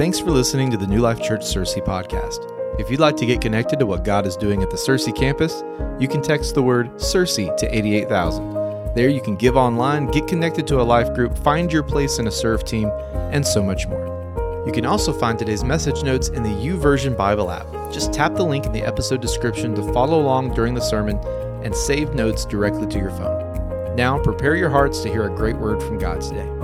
Thanks for listening to the New Life Church Searcy podcast. If you'd like to get connected to what God is doing at the Searcy campus, you can text the word Searcy to 88000. There you can give online, get connected to a life group, find your place in a serve team, and so much more. You can also find today's message notes in the YouVersion Bible app. Just tap the link in the episode description to follow along during the sermon and save notes directly to your phone. Now, prepare your hearts to hear a great word from God today.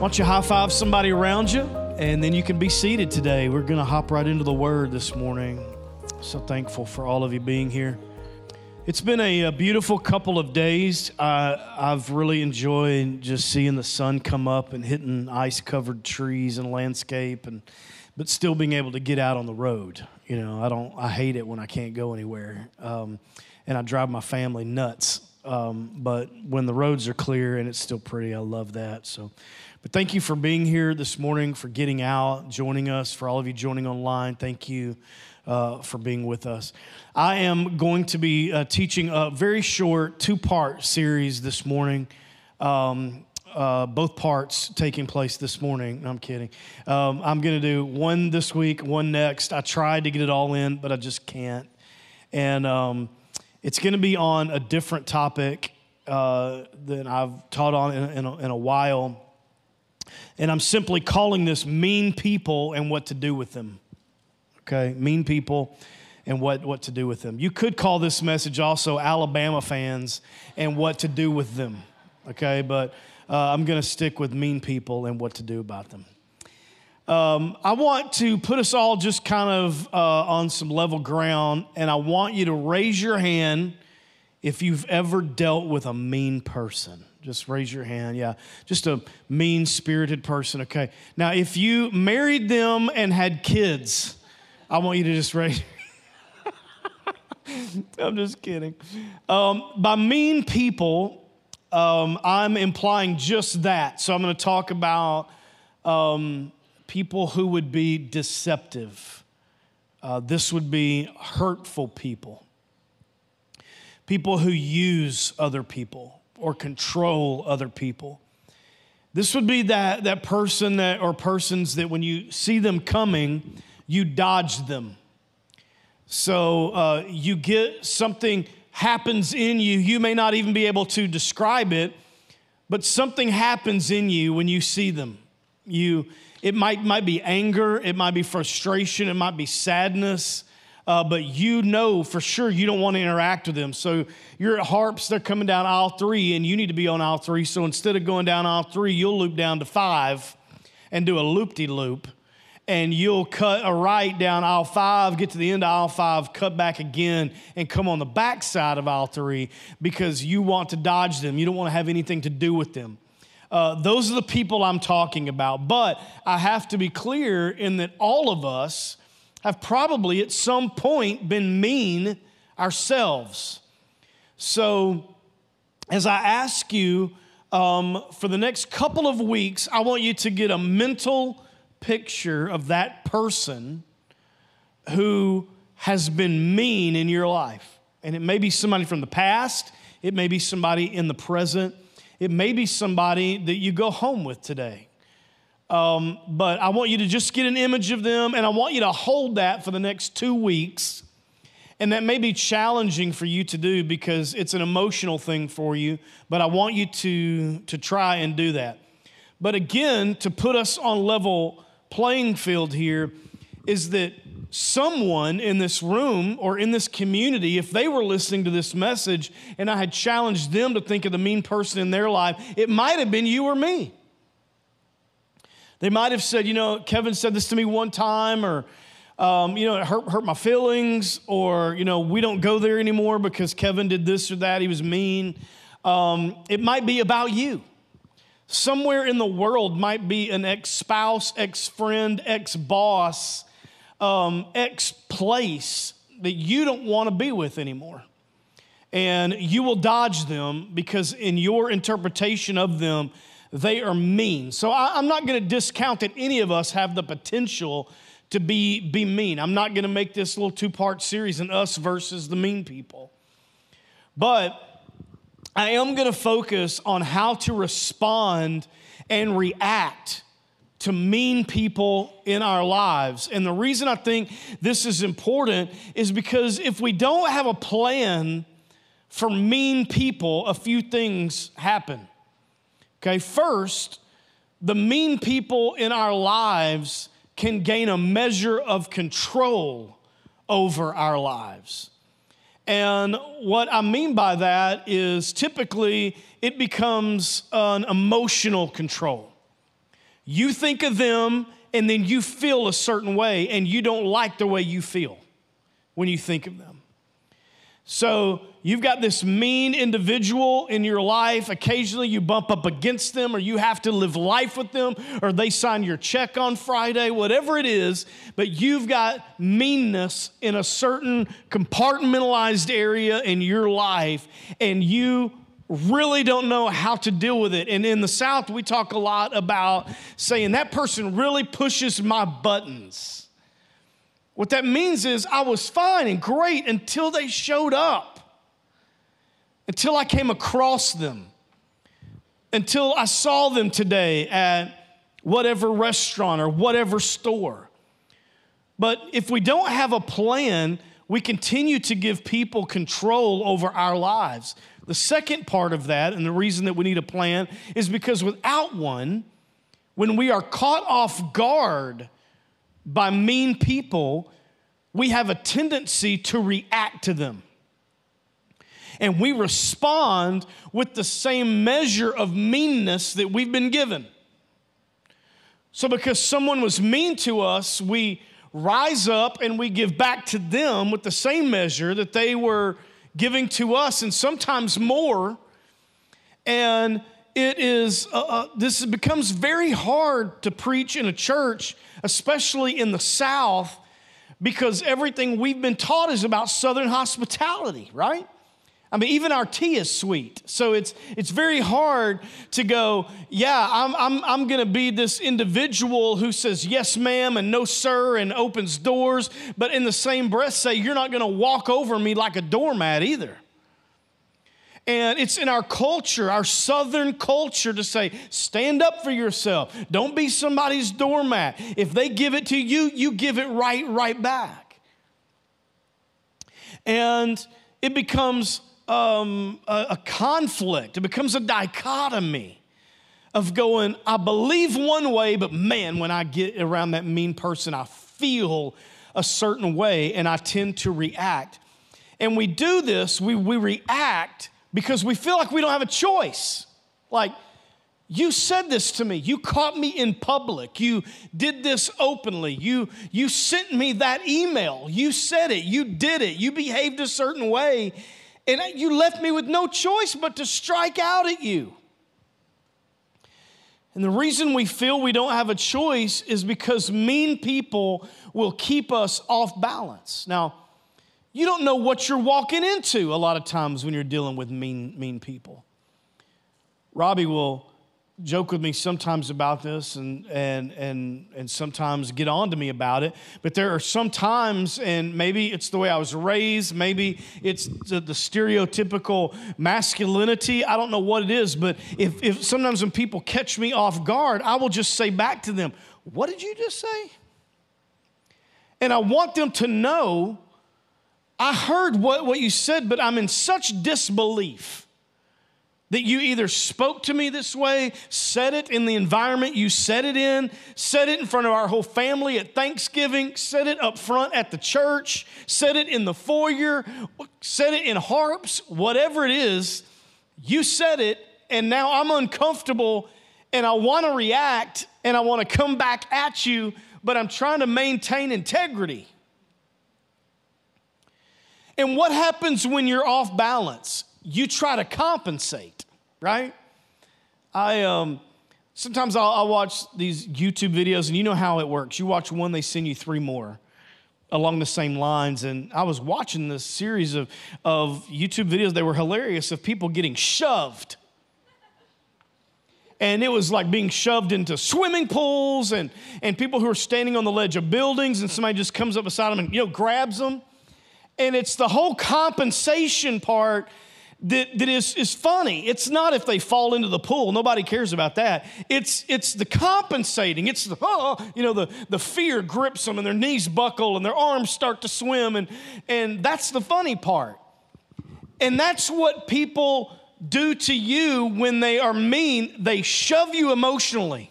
Why don't you high five somebody around you, and then you can be seated today. We're going to hop right into the Word this morning. So thankful for all of you being here. It's been a, a beautiful couple of days. Uh, I've really enjoyed just seeing the sun come up and hitting ice-covered trees and landscape, and but still being able to get out on the road. You know, I don't. I hate it when I can't go anywhere, um, and I drive my family nuts. Um, but when the roads are clear and it's still pretty, I love that. So, but thank you for being here this morning, for getting out, joining us. For all of you joining online, thank you uh, for being with us. I am going to be uh, teaching a very short two part series this morning. Um, uh, both parts taking place this morning. No, I'm kidding. Um, I'm going to do one this week, one next. I tried to get it all in, but I just can't. And um, it's going to be on a different topic uh, than I've taught on in, in, a, in a while. And I'm simply calling this Mean People and What to Do with Them okay? Mean people and what, what to do with them. You could call this message also Alabama fans and what to do with them, okay? But uh, I'm going to stick with mean people and what to do about them. Um, I want to put us all just kind of uh, on some level ground, and I want you to raise your hand if you've ever dealt with a mean person. Just raise your hand. Yeah. Just a mean spirited person. Okay. Now, if you married them and had kids, I want you to just raise. I'm just kidding. Um, by mean people, um, I'm implying just that. So I'm going to talk about um, people who would be deceptive. Uh, this would be hurtful people, people who use other people or control other people. This would be that, that person that, or persons that when you see them coming, you dodge them. So uh, you get something happens in you. You may not even be able to describe it, but something happens in you when you see them. You, it might, might be anger, it might be frustration, it might be sadness, uh, but you know for sure you don't want to interact with them. So you're at Harps, they're coming down aisle three, and you need to be on aisle three. So instead of going down aisle three, you'll loop down to five and do a loop de loop and you'll cut a right down aisle five, get to the end of aisle five, cut back again, and come on the back side of aisle three because you want to dodge them. You don't want to have anything to do with them. Uh, those are the people I'm talking about. But I have to be clear in that all of us have probably at some point been mean ourselves. So, as I ask you um, for the next couple of weeks, I want you to get a mental picture of that person who has been mean in your life. And it may be somebody from the past, it may be somebody in the present, it may be somebody that you go home with today. Um, but I want you to just get an image of them, and I want you to hold that for the next two weeks. And that may be challenging for you to do because it's an emotional thing for you, but I want you to, to try and do that. But again, to put us on level playing field here is that someone in this room or in this community, if they were listening to this message and I had challenged them to think of the mean person in their life, it might have been you or me. They might have said, you know, Kevin said this to me one time, or, um, you know, it hurt, hurt my feelings, or, you know, we don't go there anymore because Kevin did this or that, he was mean. Um, it might be about you. Somewhere in the world might be an ex spouse, ex friend, ex boss, um, ex place that you don't want to be with anymore. And you will dodge them because, in your interpretation of them, they are mean. So I, am not going to discount that any of us have the potential to be, be mean. I'm not going to make this little two part series in us versus the mean people. But I am going to focus on how to respond and react to mean people in our lives. And the reason I think this is important is because if we don't have a plan for mean people, a few things happen. Okay, first, the mean people in our lives can gain a measure of control over our lives. And what I mean by that is typically it becomes an emotional control. You think of them and then you feel a certain way and you don't like the way you feel when you think of them. So you've got this mean individual in your life. Occasionally you bump up against them, or you have to live life with them, or they sign your check on Friday, whatever it is. But you've got meanness in a certain compartmentalized area in your life, and you really don't know how to deal with it. And in the South, we talk a lot about saying that person really pushes my buttons. What that means is I was fine and great until they showed up, until I came across them, until I saw them today at whatever restaurant or whatever store. But if we don't have a plan, we continue to give people control over our lives. The second part of that, and the reason that we need a plan, is because without one, when we are caught off guard by mean people, we have a tendency to react to them. And we respond with the same measure of meanness that we've been given. So, because someone was mean to us, we rise up and we give back to them with the same measure that they were giving to us, and sometimes more. And it is, uh, uh, this becomes very hard to preach in a church, especially in the South, because everything we've been taught is about Southern hospitality, right? I mean, even our tea is sweet. So it's, it's very hard to go, yeah, I'm, I'm, I'm going to be this individual who says yes, ma'am, and no, sir, and opens doors, but in the same breath say, you're not going to walk over me like a doormat either. And it's in our culture, our Southern culture, to say, stand up for yourself. Don't be somebody's doormat. If they give it to you, you give it right, right back. And it becomes um, a, a conflict, it becomes a dichotomy of going, I believe one way, but man, when I get around that mean person, I feel a certain way and I tend to react. And we do this, we, we react because we feel like we don't have a choice. Like, you said this to me. You caught me in public. You did this openly. You, you sent me that email. You said it. You did it. You behaved a certain way. And you left me with no choice but to strike out at you. And the reason we feel we don't have a choice is because mean people will keep us off balance. Now, you don't know what you're walking into a lot of times when you're dealing with mean, mean people. Robbie will joke with me sometimes about this and, and, and, and sometimes get on to me about it. But there are some times, and maybe it's the way I was raised, maybe it's the, the stereotypical masculinity. I don't know what it is, but if, if sometimes when people catch me off guard, I will just say back to them, What did you just say? And I want them to know I heard what, what you said, but I'm in such disbelief that you either spoke to me this way, said it in the environment you said it in, said it in front of our whole family at Thanksgiving, said it up front at the church, said it in the foyer, said it in harps, whatever it is, you said it, and now I'm uncomfortable and I want to react and I want to come back at you, but I'm trying to maintain integrity. And what happens when you're off balance? You try to compensate, right? I um, sometimes I'll, I'll, watch these YouTube videos, and you know how it works. You watch one, they send you three more along the same lines. And I was watching this series of, of YouTube videos that were hilarious of people getting shoved. And it was like being shoved into swimming pools and, and people who are standing on the ledge of buildings, and somebody just comes up beside them and you know grabs them. And it's the whole compensation part that, that is, is funny. It's not if they fall into the pool. Nobody cares about that. It's, it's the compensating. It's the, oh, you know, the, the fear grips them and their knees buckle and their arms start to swim. And, and that's the funny part. And that's what people do to you when they are mean. They shove you emotionally.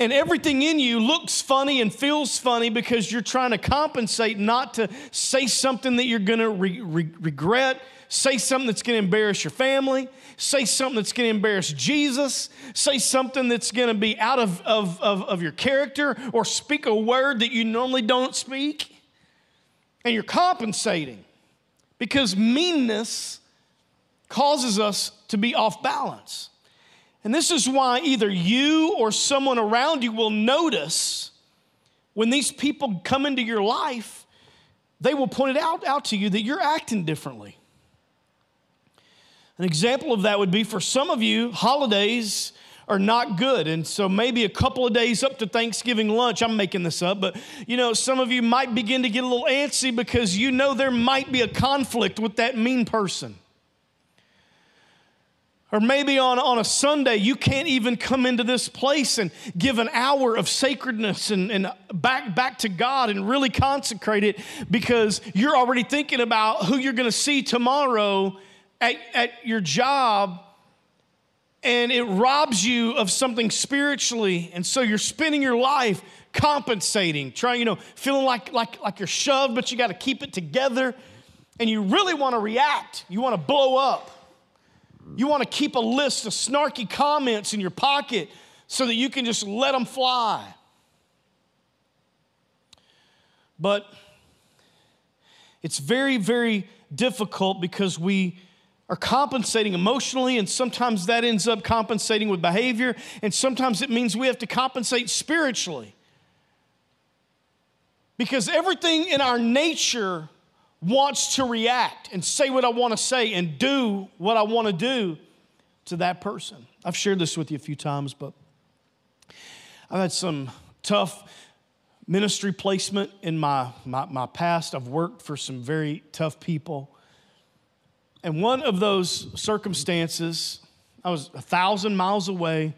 And everything in you looks funny and feels funny because you're trying to compensate not to say something that you're going to re- re- regret say something that's going to embarrass your family, say something that's going to embarrass Jesus, say something that's going to be out of, of, of, of your character, or speak a word that you normally don't speak. And you're compensating because meanness causes us to be off balance. And this is why either you or someone around you will notice when these people come into your life, they will point it out, out to you that you're acting differently. An example of that would be for some of you, holidays are not good. And so maybe a couple of days up to Thanksgiving lunch, I'm making this up, but you know, some of you might begin to get a little antsy because you know there might be a conflict with that mean person. Or maybe on, on a Sunday, you can't even come into this place and give an hour of sacredness and, and back, back to God and really consecrate it because you're already thinking about who you're going to see tomorrow at, at your job and it robs you of something spiritually. And so you're spending your life compensating, trying, you know, feeling like, like, like you're shoved, but you got to keep it together. And you really want to react, you want to blow up. You want to keep a list of snarky comments in your pocket so that you can just let them fly. But it's very, very difficult because we are compensating emotionally, and sometimes that ends up compensating with behavior, and sometimes it means we have to compensate spiritually. Because everything in our nature wants to react and say what I want to say and do what I want to do to that person. I've shared this with you a few times, but I've had some tough ministry placement in my, my, my past. I've worked for some very tough people. And one of those circumstances, I was a thousand miles away.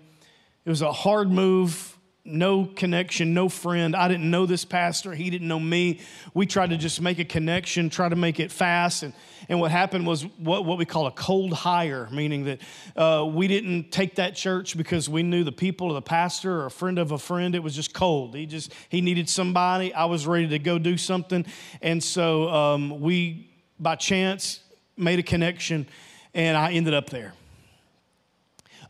It was a hard move, no connection, no friend. I didn't know this pastor, he didn't know me. We tried to just make a connection, try to make it fast. And, and what happened was what, what we call a cold hire, meaning that uh, we didn't take that church because we knew the people or the pastor or a friend of a friend. It was just cold. He just, he needed somebody. I was ready to go do something. And so um, we, by chance, made a connection, and I ended up there.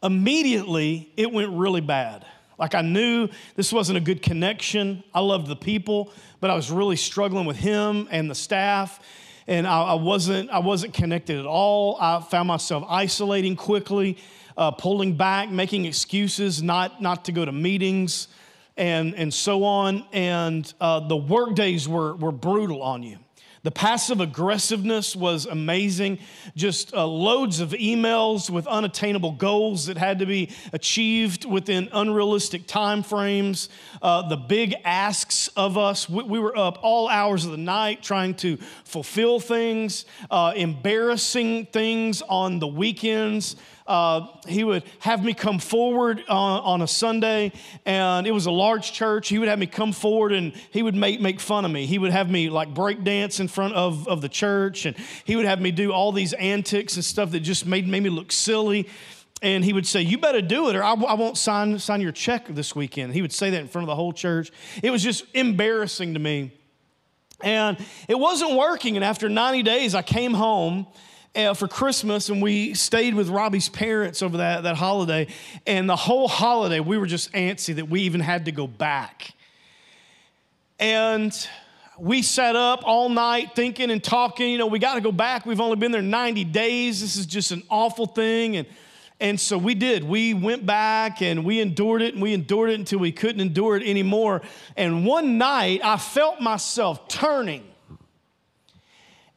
Immediately, it went really bad. Like I knew this wasn't a good connection. I loved the people, but I was really struggling with him and the staff, and I, I wasn't I wasn't connected at all. I found myself isolating quickly, uh, pulling back, making excuses not not to go to meetings, and and so on. And uh, the work days were were brutal on you. The passive aggressiveness was amazing. Just uh, loads of emails with unattainable goals that had to be achieved within unrealistic time frames. Uh, the big asks of us. We, we, were up all hours of the night trying to fulfill things, uh, embarrassing things on the weekends uh, he would have me come forward on, on, a Sunday, and it was a large church. He would have me come forward and he would make, make fun of me. He would have me like break dance in front of, of the church, and he would have me do all these antics and stuff that just made, made me look silly. And he would say, You better do it, or I, I won't sign, sign your check this weekend. He would say that in front of the whole church. It was just embarrassing to me. And it wasn't working. And after 90 days, I came home uh, for Christmas, and we stayed with Robbie's parents over that, that holiday. And the whole holiday, we were just antsy that we even had to go back. And we sat up all night thinking and talking, you know, we got to go back. We've only been there 90 days. This is just an awful thing. And, and so we did. We went back and we endured it and we endured it until we couldn't endure it anymore. And one night I felt myself turning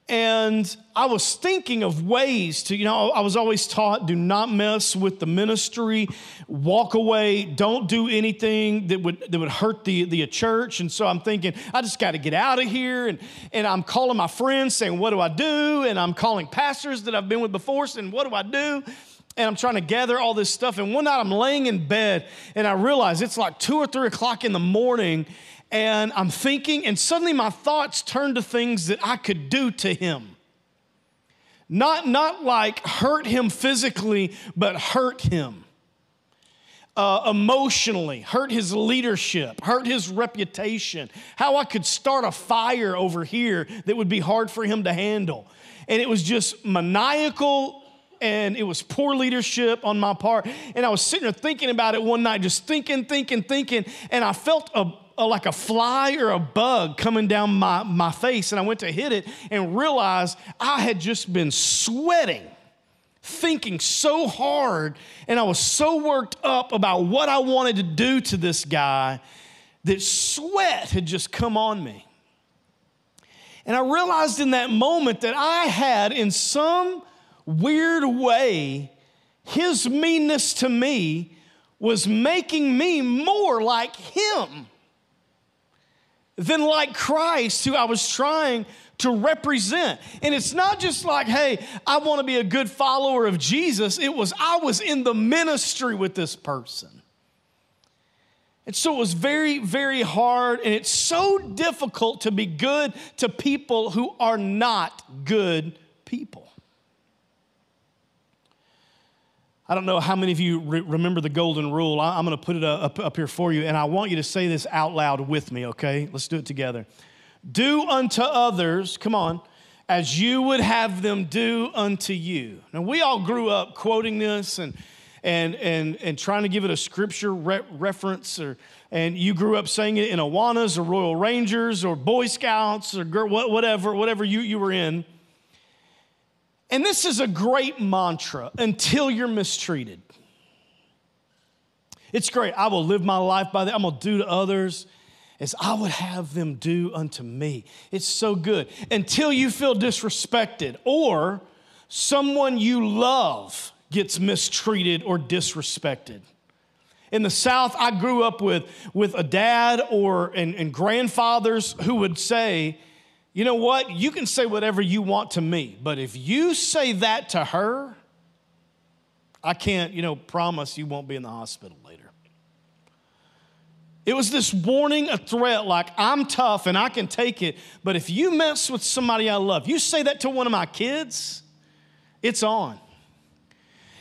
And I was thinking of ways to, you know, I was always taught do not mess with the ministry, walk away, don't do anything that would, that would hurt the, the church. And so I'm thinking, I just got to get out of here. And, and I'm calling my friends saying, What do I do? And I'm calling pastors that I've been with before saying, What do I do? And I'm trying to gather all this stuff. And one night I'm laying in bed and I realize it's like two or three o'clock in the morning and I'm thinking, and suddenly my thoughts turn to things that I could do to him. Not, not like hurt him physically, but hurt him uh, emotionally, hurt his leadership, hurt his reputation, how I could start a fire over here that would be hard for him to handle. And it was just maniacal and it was poor leadership on my part. And I was sitting there thinking about it one night, just thinking, thinking, thinking, and I felt a, a, like a fly or a bug coming down my, my face, and I went to hit it and realized I had just been sweating, thinking so hard, and I was so worked up about what I wanted to do to this guy that sweat had just come on me. And I realized in that moment that I had, in some weird way, his meanness to me was making me more like him than like Christ, who I was trying to represent. And it's not just like, hey, I want to be a good follower of Jesus. It was, I was in the ministry with this person. And so it was very, very hard, and it's so difficult to be good to people who are not good people. I don't know how many of you re- remember the golden rule. I- am going to put it uh, up, up here for you, and I want you to say this out loud with me, okay? Let's do it together. Do unto others, come on, as you would have them do unto you. Now, we all grew up quoting this and and, and, and trying to give it a scripture re- reference, or, and you grew up saying it in Awanas or Royal Rangers or Boy Scouts or whatever, whatever you, you were in. And this is a great mantra until you're mistreated. It's great. I will live my life by that. I'm going to do to others as I would have them do unto me. It's so good. Until you feel disrespected or someone you love gets mistreated or disrespected. In the South, I grew up with, with a dad or and, and grandfathers who would say, you know what? You can say whatever you want to me, but if you say that to her, I can't, you know, promise you won't be in the hospital later. It was this warning, a threat like, I'm tough and I can take it, but if you mess with somebody I love, you say that to one of my kids, it's on.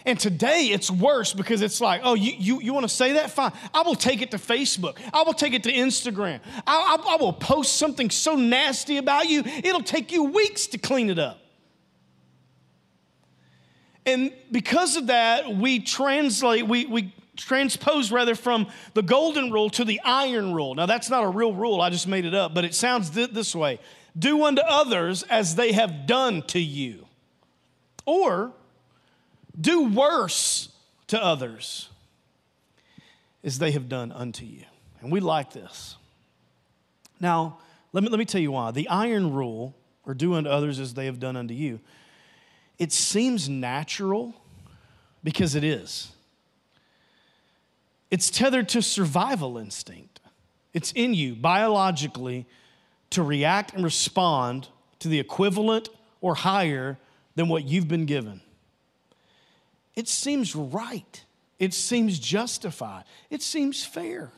And today it's worse because it's like, oh, you, you, you want to say that? Fine. I will take it to Facebook. I will take it to Instagram. I, I, I will post something so nasty about you, it'll take you weeks to clean it up. And because of that, we translate, we, we transpose rather from the golden rule to the iron rule. Now, that's not a real rule, I just made it up, but it sounds this way Do unto others as they have done to you. Or, do worse to others as they have done unto you. And we like this. Now, let me, let me tell you why. The iron rule, or do unto others as they have done unto you, it seems natural because it is. It's tethered to survival instinct. It's in you biologically to react and respond to the equivalent or higher than what you've been given. It seems right. It seems justified. It seems fair.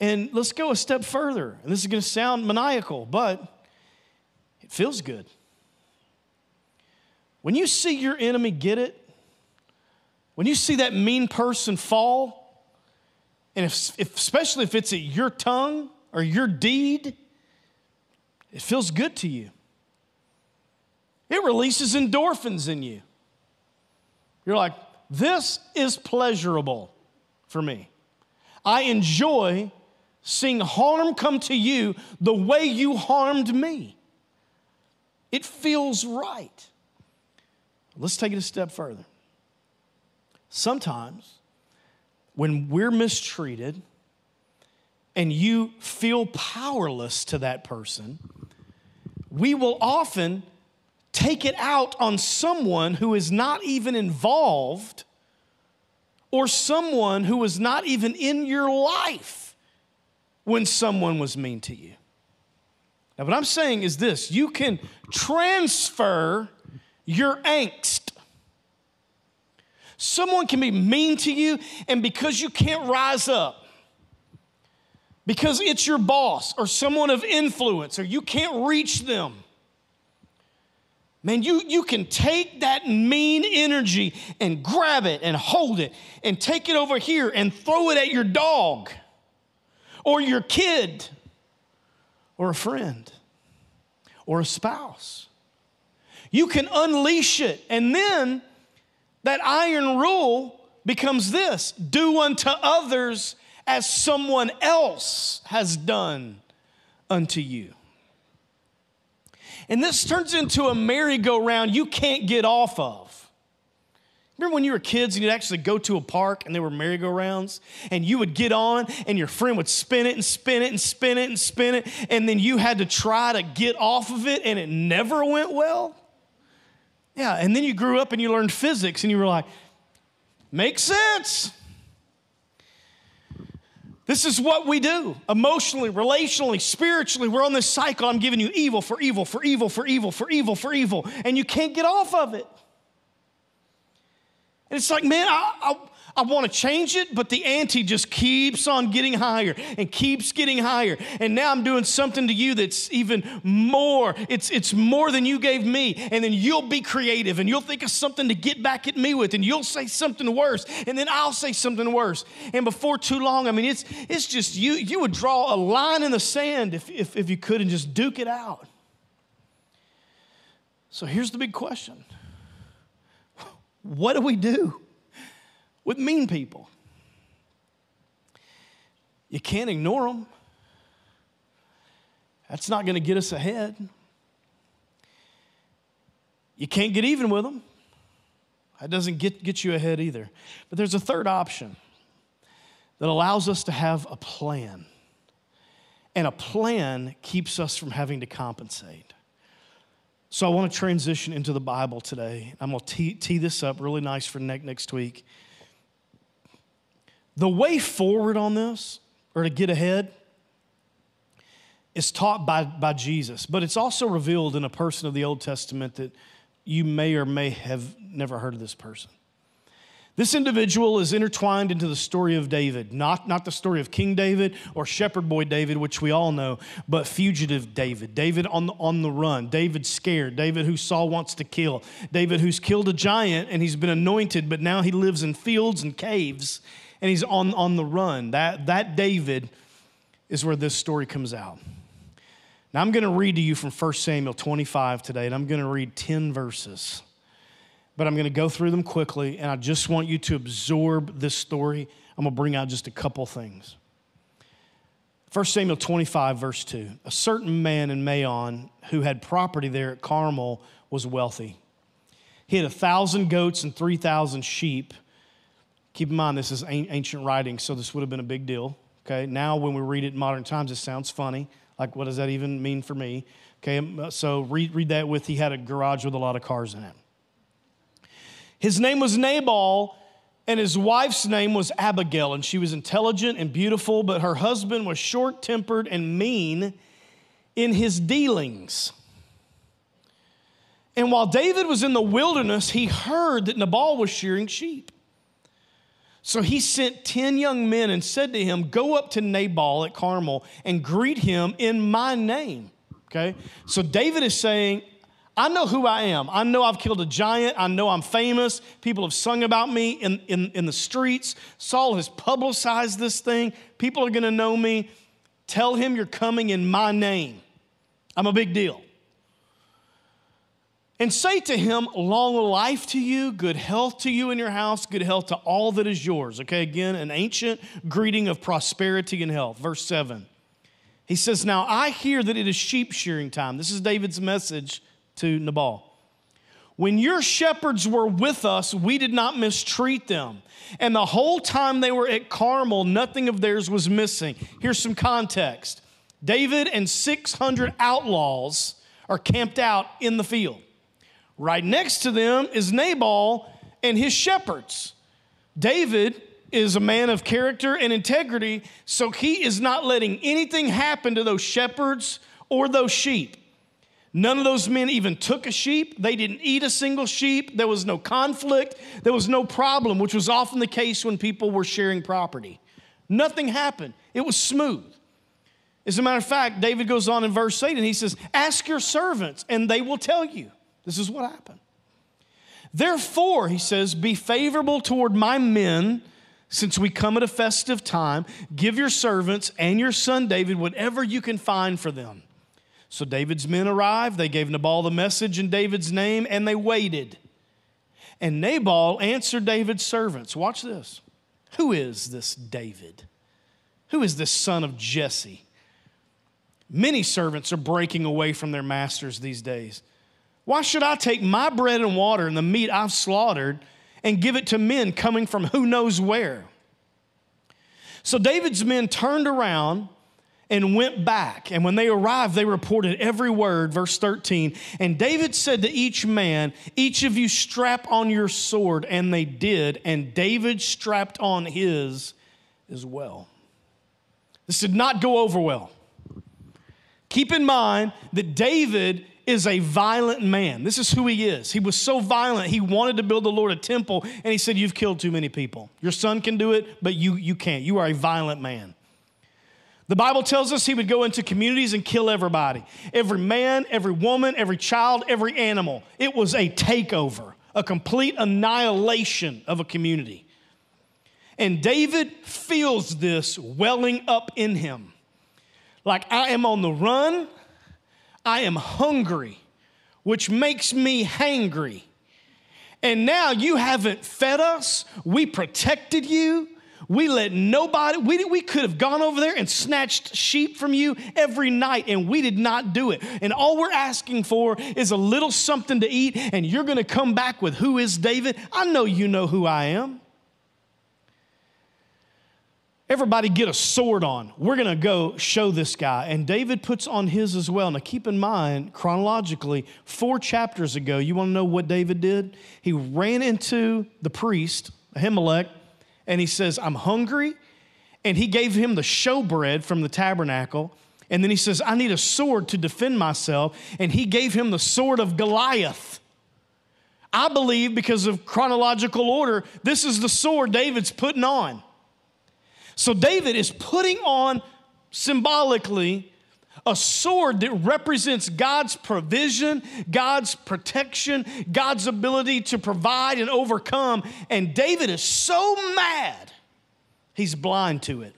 And let's go a step further. And this is going to sound maniacal, but it feels good. When you see your enemy get it, when you see that mean person fall, and if, if, especially if it's at your tongue or your deed, it feels good to you. It releases endorphins in you. You're like, this is pleasurable for me. I enjoy seeing harm come to you the way you harmed me. It feels right. Let's take it a step further. Sometimes, when we're mistreated and you feel powerless to that person, we will often take it out on someone who is not even involved or someone who was not even in your life when someone was mean to you. Now, what I'm saying is this you can transfer your angst. Someone can be mean to you, and because you can't rise up, because it's your boss or someone of influence, or you can't reach them, Man, you, you can take that mean energy and grab it and hold it and take it over here and throw it at your dog or your kid or a friend or a spouse. You can unleash it, and then that iron rule becomes this do unto others as someone else has done unto you. And this turns into a merry-go-round you can't get off of. Remember when you were kids and you'd actually go to a park and there were merry-go-rounds and you would get on and your friend would spin it and spin it and spin it and spin it and then you had to try to get off of it and it never went well? Yeah, and then you grew up and you learned physics and you were like, makes sense. This is what we do emotionally, relationally, spiritually. We're on this cycle. I'm giving you evil for evil, for evil, for evil, for evil, for evil, and you can't get off of it. And it's like, man, I, I, want to change it, but the ante just keeps on getting higher and keeps getting higher. And now I'm doing something to you that's even more. It's, it's more than you gave me. And then you'll be creative and you'll think of something to get back at me with, and you'll say something worse, and then I'll say something worse. And before too long, I mean, it's, it's just you, you would draw a line in the sand if, if, if you could and just duke it out. So here's the big question What do we do? With mean people. You can't ignore them. That's not going to get us ahead. You can't get even with them. That doesn't get, get you ahead either. But there's a third option that allows us to have a plan. And a plan keeps us from having to compensate. So I want to transition into the Bible today. I'm going to tee, tee this up really nice for next, next week. The way forward on this, or to get ahead, is taught by, by Jesus, but it's also revealed in a person of the Old Testament that you may or may have never heard of this person. This individual is intertwined into the story of David, not, not the story of King David or shepherd boy David, which we all know, but fugitive David. David on the, on the run. David scared. David who Saul wants to kill. David who's killed a giant and he's been anointed, but now he lives in fields and caves and he's on, on the run. That, that David is where this story comes out. Now, I'm going to read to you from 1 Samuel 25 today, and I'm going to read 10 verses. But I'm going to go through them quickly, and I just want you to absorb this story. I'm going to bring out just a couple things. 1 Samuel 25, verse 2. A certain man in Maon who had property there at Carmel was wealthy. He had a thousand goats and 3,000 sheep Keep in mind, this is ancient writing, so this would have been a big deal. Okay, now when we read it in modern times, it sounds funny. Like, what does that even mean for me? Okay, um, so read, read that with he had a garage with a lot of cars in it. His name was Nabal, and his wife's name was Abigail, and she was intelligent and beautiful, but her husband was short tempered and mean in his dealings. And while David was in the wilderness, he heard that Nabal was shearing sheep. So he sent 10 young men and said to him, Go up to Nabal at Carmel and greet him in my name. Okay? So David is saying, I know who I am. I know I've killed a giant. I know I'm famous. People have sung about me in, in, in the streets. Saul has publicized this thing. People are going to know me. Tell him you're coming in my name. I'm a big deal and say to him, Long life to you, good health to you in your house, good health to all that is yours. Okay, again, an ancient greeting of prosperity and health. Verse 7. He says, Now I hear that it is sheep shearing time. This is David's message to Nabal. When your shepherds were with us, we did not mistreat them. And the whole time they were at Carmel, nothing of theirs was missing. Here's some context David and 600 outlaws are camped out in the field. Right next to them is Nabal and his shepherds. David is a man of character and integrity, so he is not letting anything happen to those shepherds or those sheep. None of those men even took a sheep. They didn't eat a single sheep. There was no conflict. There was no problem, which was often the case when people were sharing property. Nothing happened. It was smooth. As a matter of fact, David goes on in verse 8 and he says, Ask your servants, and they will tell you. This is what happened. Therefore, he says, Be favorable toward my men, since we come at a festive time. Give your servants and your son David whatever you can find for them. So David's men arrived. They gave Nabal the message in David's name, and they waited. And Nabal answered David's servants. Watch this. Who is this David? Who is this son of Jesse? Many servants are breaking away from their masters these days. Why should I take my bread and water and the meat I've slaughtered and give it to men coming from who knows where? So David's men turned around and went back. And when they arrived, they reported every word. Verse 13. And David said to each man, Each of you strap on your sword. And they did. And David strapped on his as well. This did not go over well. Keep in mind that David is a violent man. This is who he is. He was so violent, he wanted to build the Lord a temple, and he said, You've killed too many people. Your son can do it, but you, you can't. You are a violent man. The Bible tells us he would go into communities and kill everybody every man, every woman, every child, every animal. It was a takeover, a complete annihilation of a community. And David feels this welling up in him like I am on the run, I am hungry, which makes me hangry. And now you haven't fed us, we protected you. We let nobody, we, we could have gone over there and snatched sheep from you every night, and we did not do it. And all we're asking for is a little something to eat, and you're gonna come back with who is David? I know you know who I am. Everybody get a sword on. We're going to go show this guy. And David puts on his as well. Now, keep in mind, chronologically, four chapters ago, you want to know what David did? He ran into the priest, Ahimelech, and he says, I'm hungry. And he gave him the showbread from the tabernacle. And then he says, I need a sword to defend myself. And he gave him the sword of Goliath. I believe because of chronological order, this is the sword David's putting on. So David is putting on symbolically a sword that represents God's provision, God's protection, God's ability to provide and overcome. And David is so mad, he's blind to it.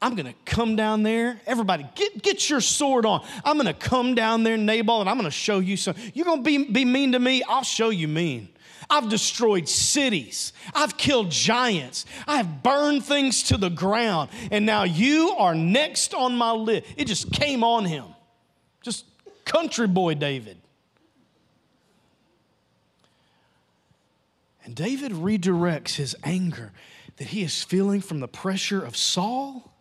I'm gonna come down there. Everybody, get, get your sword on. I'm gonna come down there, Nabal, and I'm gonna show you some. You're gonna be, be mean to me? I'll show you mean. I've destroyed cities. I've killed giants. I've burned things to the ground. And now you are next on my list. It just came on him. Just country boy David. And David redirects his anger that he is feeling from the pressure of Saul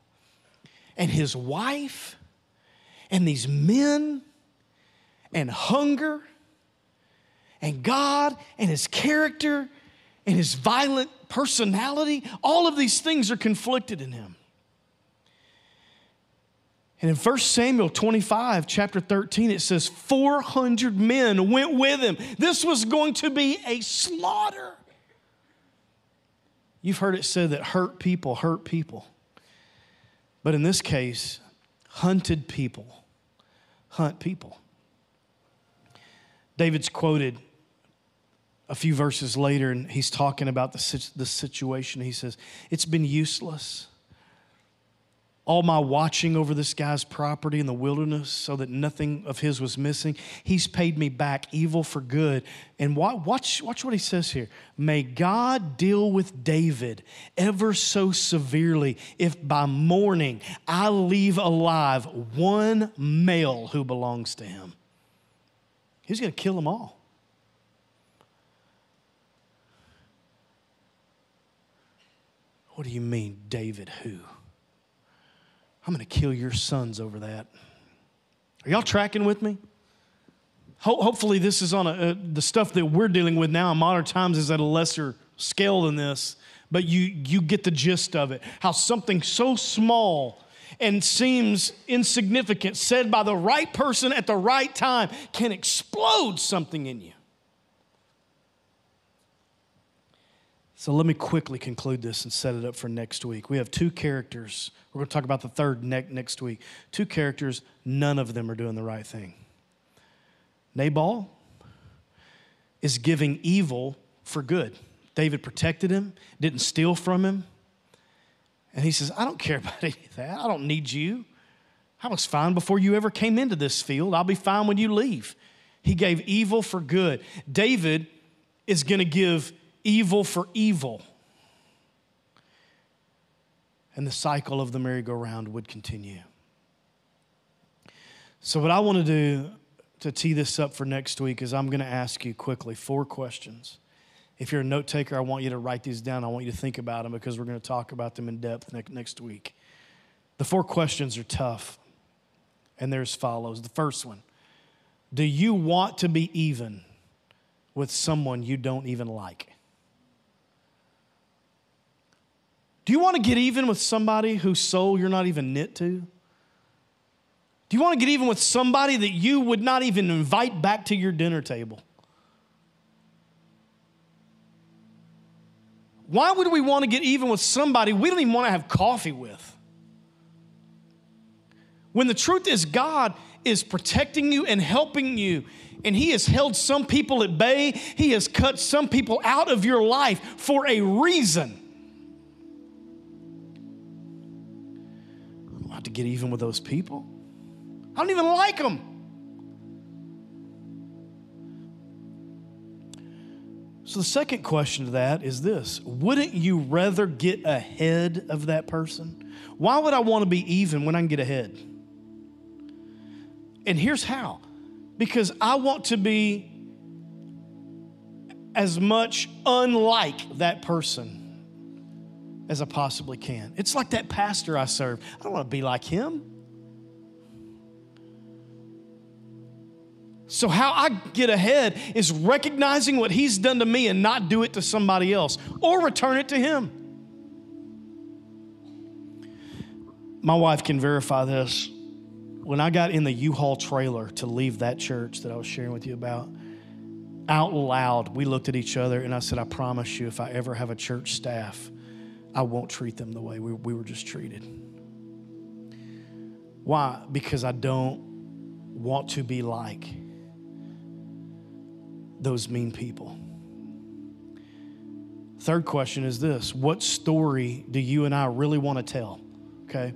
and his wife and these men and hunger and God and his character and his violent personality, all of these things are conflicted in him. And in 1 Samuel 25, chapter 13, it says 400 men went with him. This was going to be a slaughter. You've heard it said that hurt people hurt people. But in this case, hunted people hunt people. David's quoted a few verses later, and he's talking about the, the situation. He says, It's been useless. All my watching over this guy's property in the wilderness so that nothing of his was missing, he's paid me back evil for good. And watch, watch what he says here. May God deal with David ever so severely if by morning I leave alive one male who belongs to him. He's going to kill them all. What do you mean, David who? I'm going to kill your sons over that. Are y'all tracking with me? Ho- hopefully, this is on a, uh, the stuff that we're dealing with now in modern times is at a lesser scale than this, but you, you get the gist of it. How something so small and seems insignificant, said by the right person at the right time, can explode something in you. So let me quickly conclude this and set it up for next week. We have two characters. We're going to talk about the third ne- next week. Two characters, none of them are doing the right thing. Nabal is giving evil for good. David protected him, didn't steal from him. And he says, I don't care about any of that. I don't need you. I was fine before you ever came into this field. I'll be fine when you leave. He gave evil for good. David is going to give evil for evil. And the cycle of the merry-go-round would continue. So, what I want to do to tee this up for next week is I'm going to ask you quickly four questions. If you're a note taker, I want you to write these down. I want you to think about them because we're going to talk about them in depth next week. The four questions are tough, and they're as follows. The first one Do you want to be even with someone you don't even like? Do you want to get even with somebody whose soul you're not even knit to? Do you want to get even with somebody that you would not even invite back to your dinner table? Why would we want to get even with somebody we don't even want to have coffee with? When the truth is, God is protecting you and helping you, and He has held some people at bay, He has cut some people out of your life for a reason. Want to get even with those people. I don't even like them. So, the second question to that is this Wouldn't you rather get ahead of that person? Why would I want to be even when I can get ahead? And here's how because I want to be as much unlike that person as I possibly can. It's like that pastor I serve. I don't want to be like him. So, how I get ahead is recognizing what he's done to me and not do it to somebody else or return it to him. My wife can verify this. When I got in the U Haul trailer to leave that church that I was sharing with you about, out loud, we looked at each other and I said, I promise you, if I ever have a church staff, I won't treat them the way we, we were just treated. Why? Because I don't want to be like those mean people. Third question is this What story do you and I really want to tell? Okay.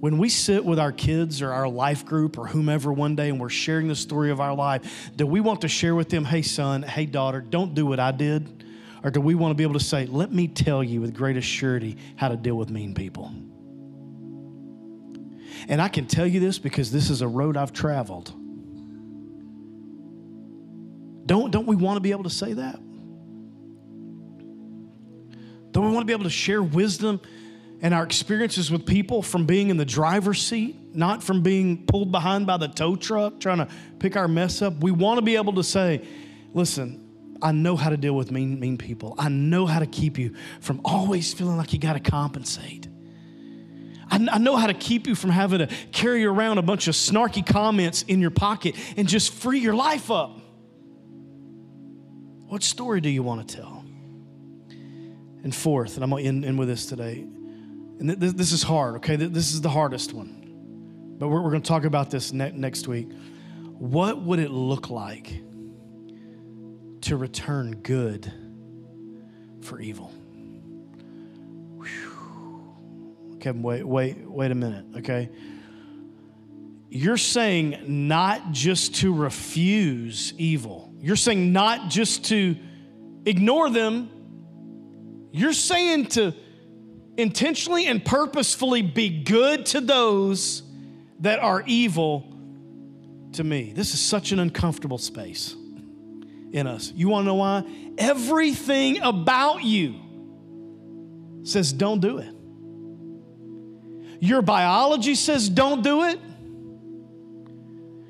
When we sit with our kids or our life group or whomever one day and we're sharing the story of our life, do we want to share with them, hey, son, hey, daughter, don't do what I did? Or do we want to be able to say, let me tell you with greatest surety how to deal with mean people? And I can tell you this because this is a road I've traveled. Don't, don't we want to be able to say that? Don't we want to be able to share wisdom and our experiences with people from being in the driver's seat, not from being pulled behind by the tow truck trying to pick our mess up? We want to be able to say, listen, I know how to deal with mean, mean people. I know how to keep you from always feeling like you got to compensate. I, I know how to keep you from having to carry around a bunch of snarky comments in your pocket and just free your life up. What story do you want to tell? And fourth, and I'm going to end, end with this today. And th- this is hard, okay? This is the hardest one. But we're, we're going to talk about this ne- next week. What would it look like to return good for evil? Kevin, wait, wait, wait a minute, okay? You're saying not just to refuse evil you're saying not just to ignore them, you're saying to intentionally and purposefully be good to those that are evil to me. This is such an uncomfortable space in us. You want to know why? Everything about you says don't do it. Your biology says don't do it.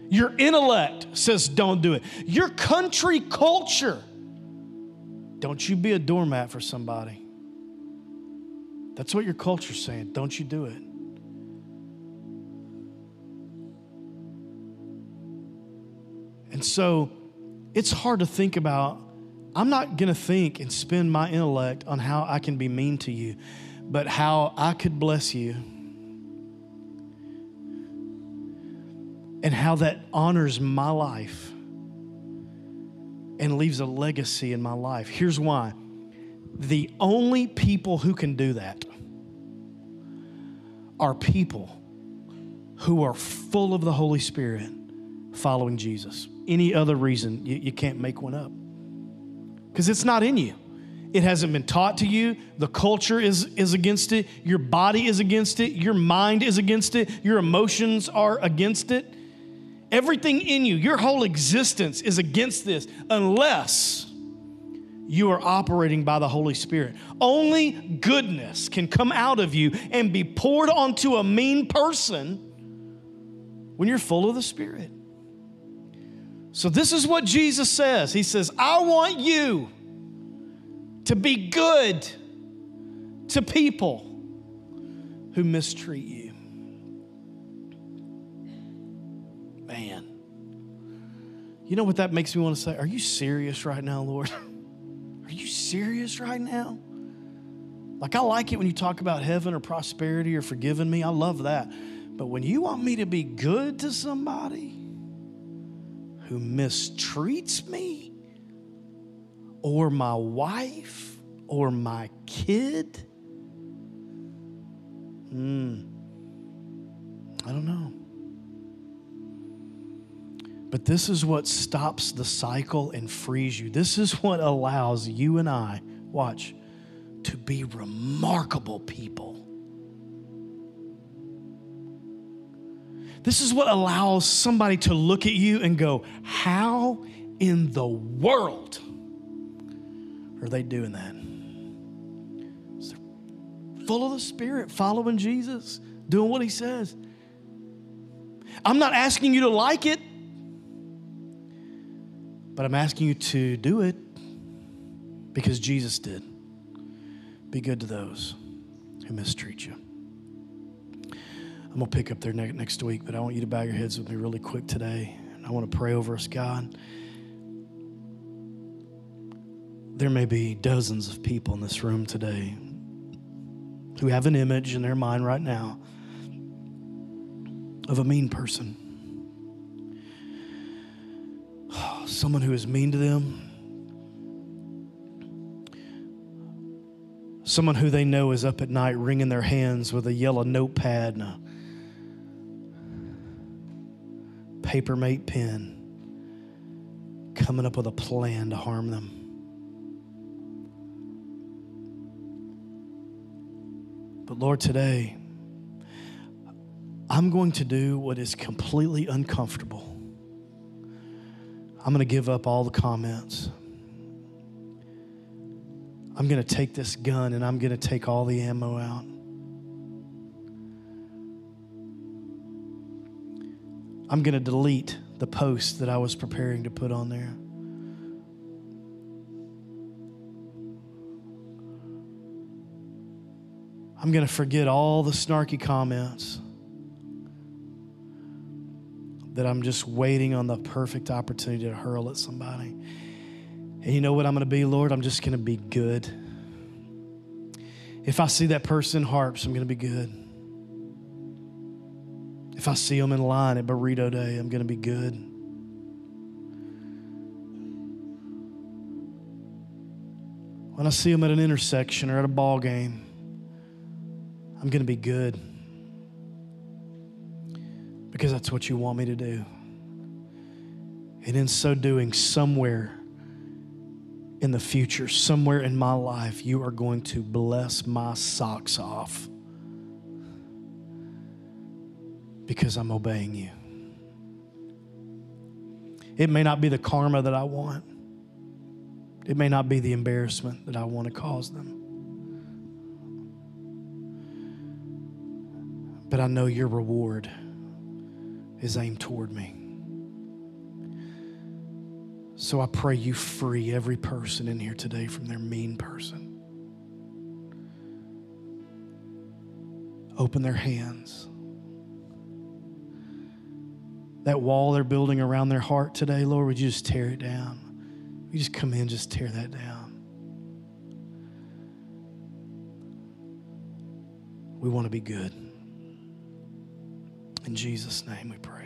Your intellect says don't do it. Your country culture, don't you be a doormat for somebody. That's what your culture's saying. Don't you do it. And so it's hard to think about. I'm not going to think and spend my intellect on how I can be mean to you, but how I could bless you and how that honors my life and leaves a legacy in my life. Here's why the only people who can do that are people who are full of the Holy Spirit following Jesus. Any other reason, you, you can't make one up because it's not in you. It hasn't been taught to you. The culture is, is against it. Your body is against it. Your mind is against it. Your emotions are against it. Everything in you, your whole existence is against this unless you are operating by the Holy Spirit. Only goodness can come out of you and be poured onto a mean person when you're full of the Spirit. So, this is what Jesus says He says, I want you to be good to people who mistreat you. Man, you know what that makes me want to say? Are you serious right now, Lord? Are you serious right now? Like, I like it when you talk about heaven or prosperity or forgiving me. I love that. But when you want me to be good to somebody, who mistreats me or my wife or my kid? Hmm. I don't know. But this is what stops the cycle and frees you. This is what allows you and I, watch, to be remarkable people. This is what allows somebody to look at you and go, How in the world are they doing that? full of the Spirit, following Jesus, doing what He says. I'm not asking you to like it, but I'm asking you to do it because Jesus did. Be good to those who mistreat you. I'm going to pick up there next week, but I want you to bow your heads with me really quick today. I want to pray over us, God. There may be dozens of people in this room today who have an image in their mind right now of a mean person. Someone who is mean to them. Someone who they know is up at night wringing their hands with a yellow notepad and a papermate pen coming up with a plan to harm them. But Lord, today, I'm going to do what is completely uncomfortable. I'm going to give up all the comments. I'm going to take this gun and I'm going to take all the ammo out. I'm going to delete the post that I was preparing to put on there. I'm going to forget all the snarky comments that I'm just waiting on the perfect opportunity to hurl at somebody. And you know what I'm going to be, Lord? I'm just going to be good. If I see that person harps, I'm going to be good. If I see them in line at Burrito Day, I'm going to be good. When I see them at an intersection or at a ball game, I'm going to be good. Because that's what you want me to do. And in so doing, somewhere in the future, somewhere in my life, you are going to bless my socks off because I'm obeying you. It may not be the karma that I want, it may not be the embarrassment that I want to cause them. But I know your reward is aimed toward me. So I pray you free every person in here today from their mean person. Open their hands. That wall they're building around their heart today, Lord, would you just tear it down? We just come in, just tear that down. We want to be good. In Jesus' name we pray.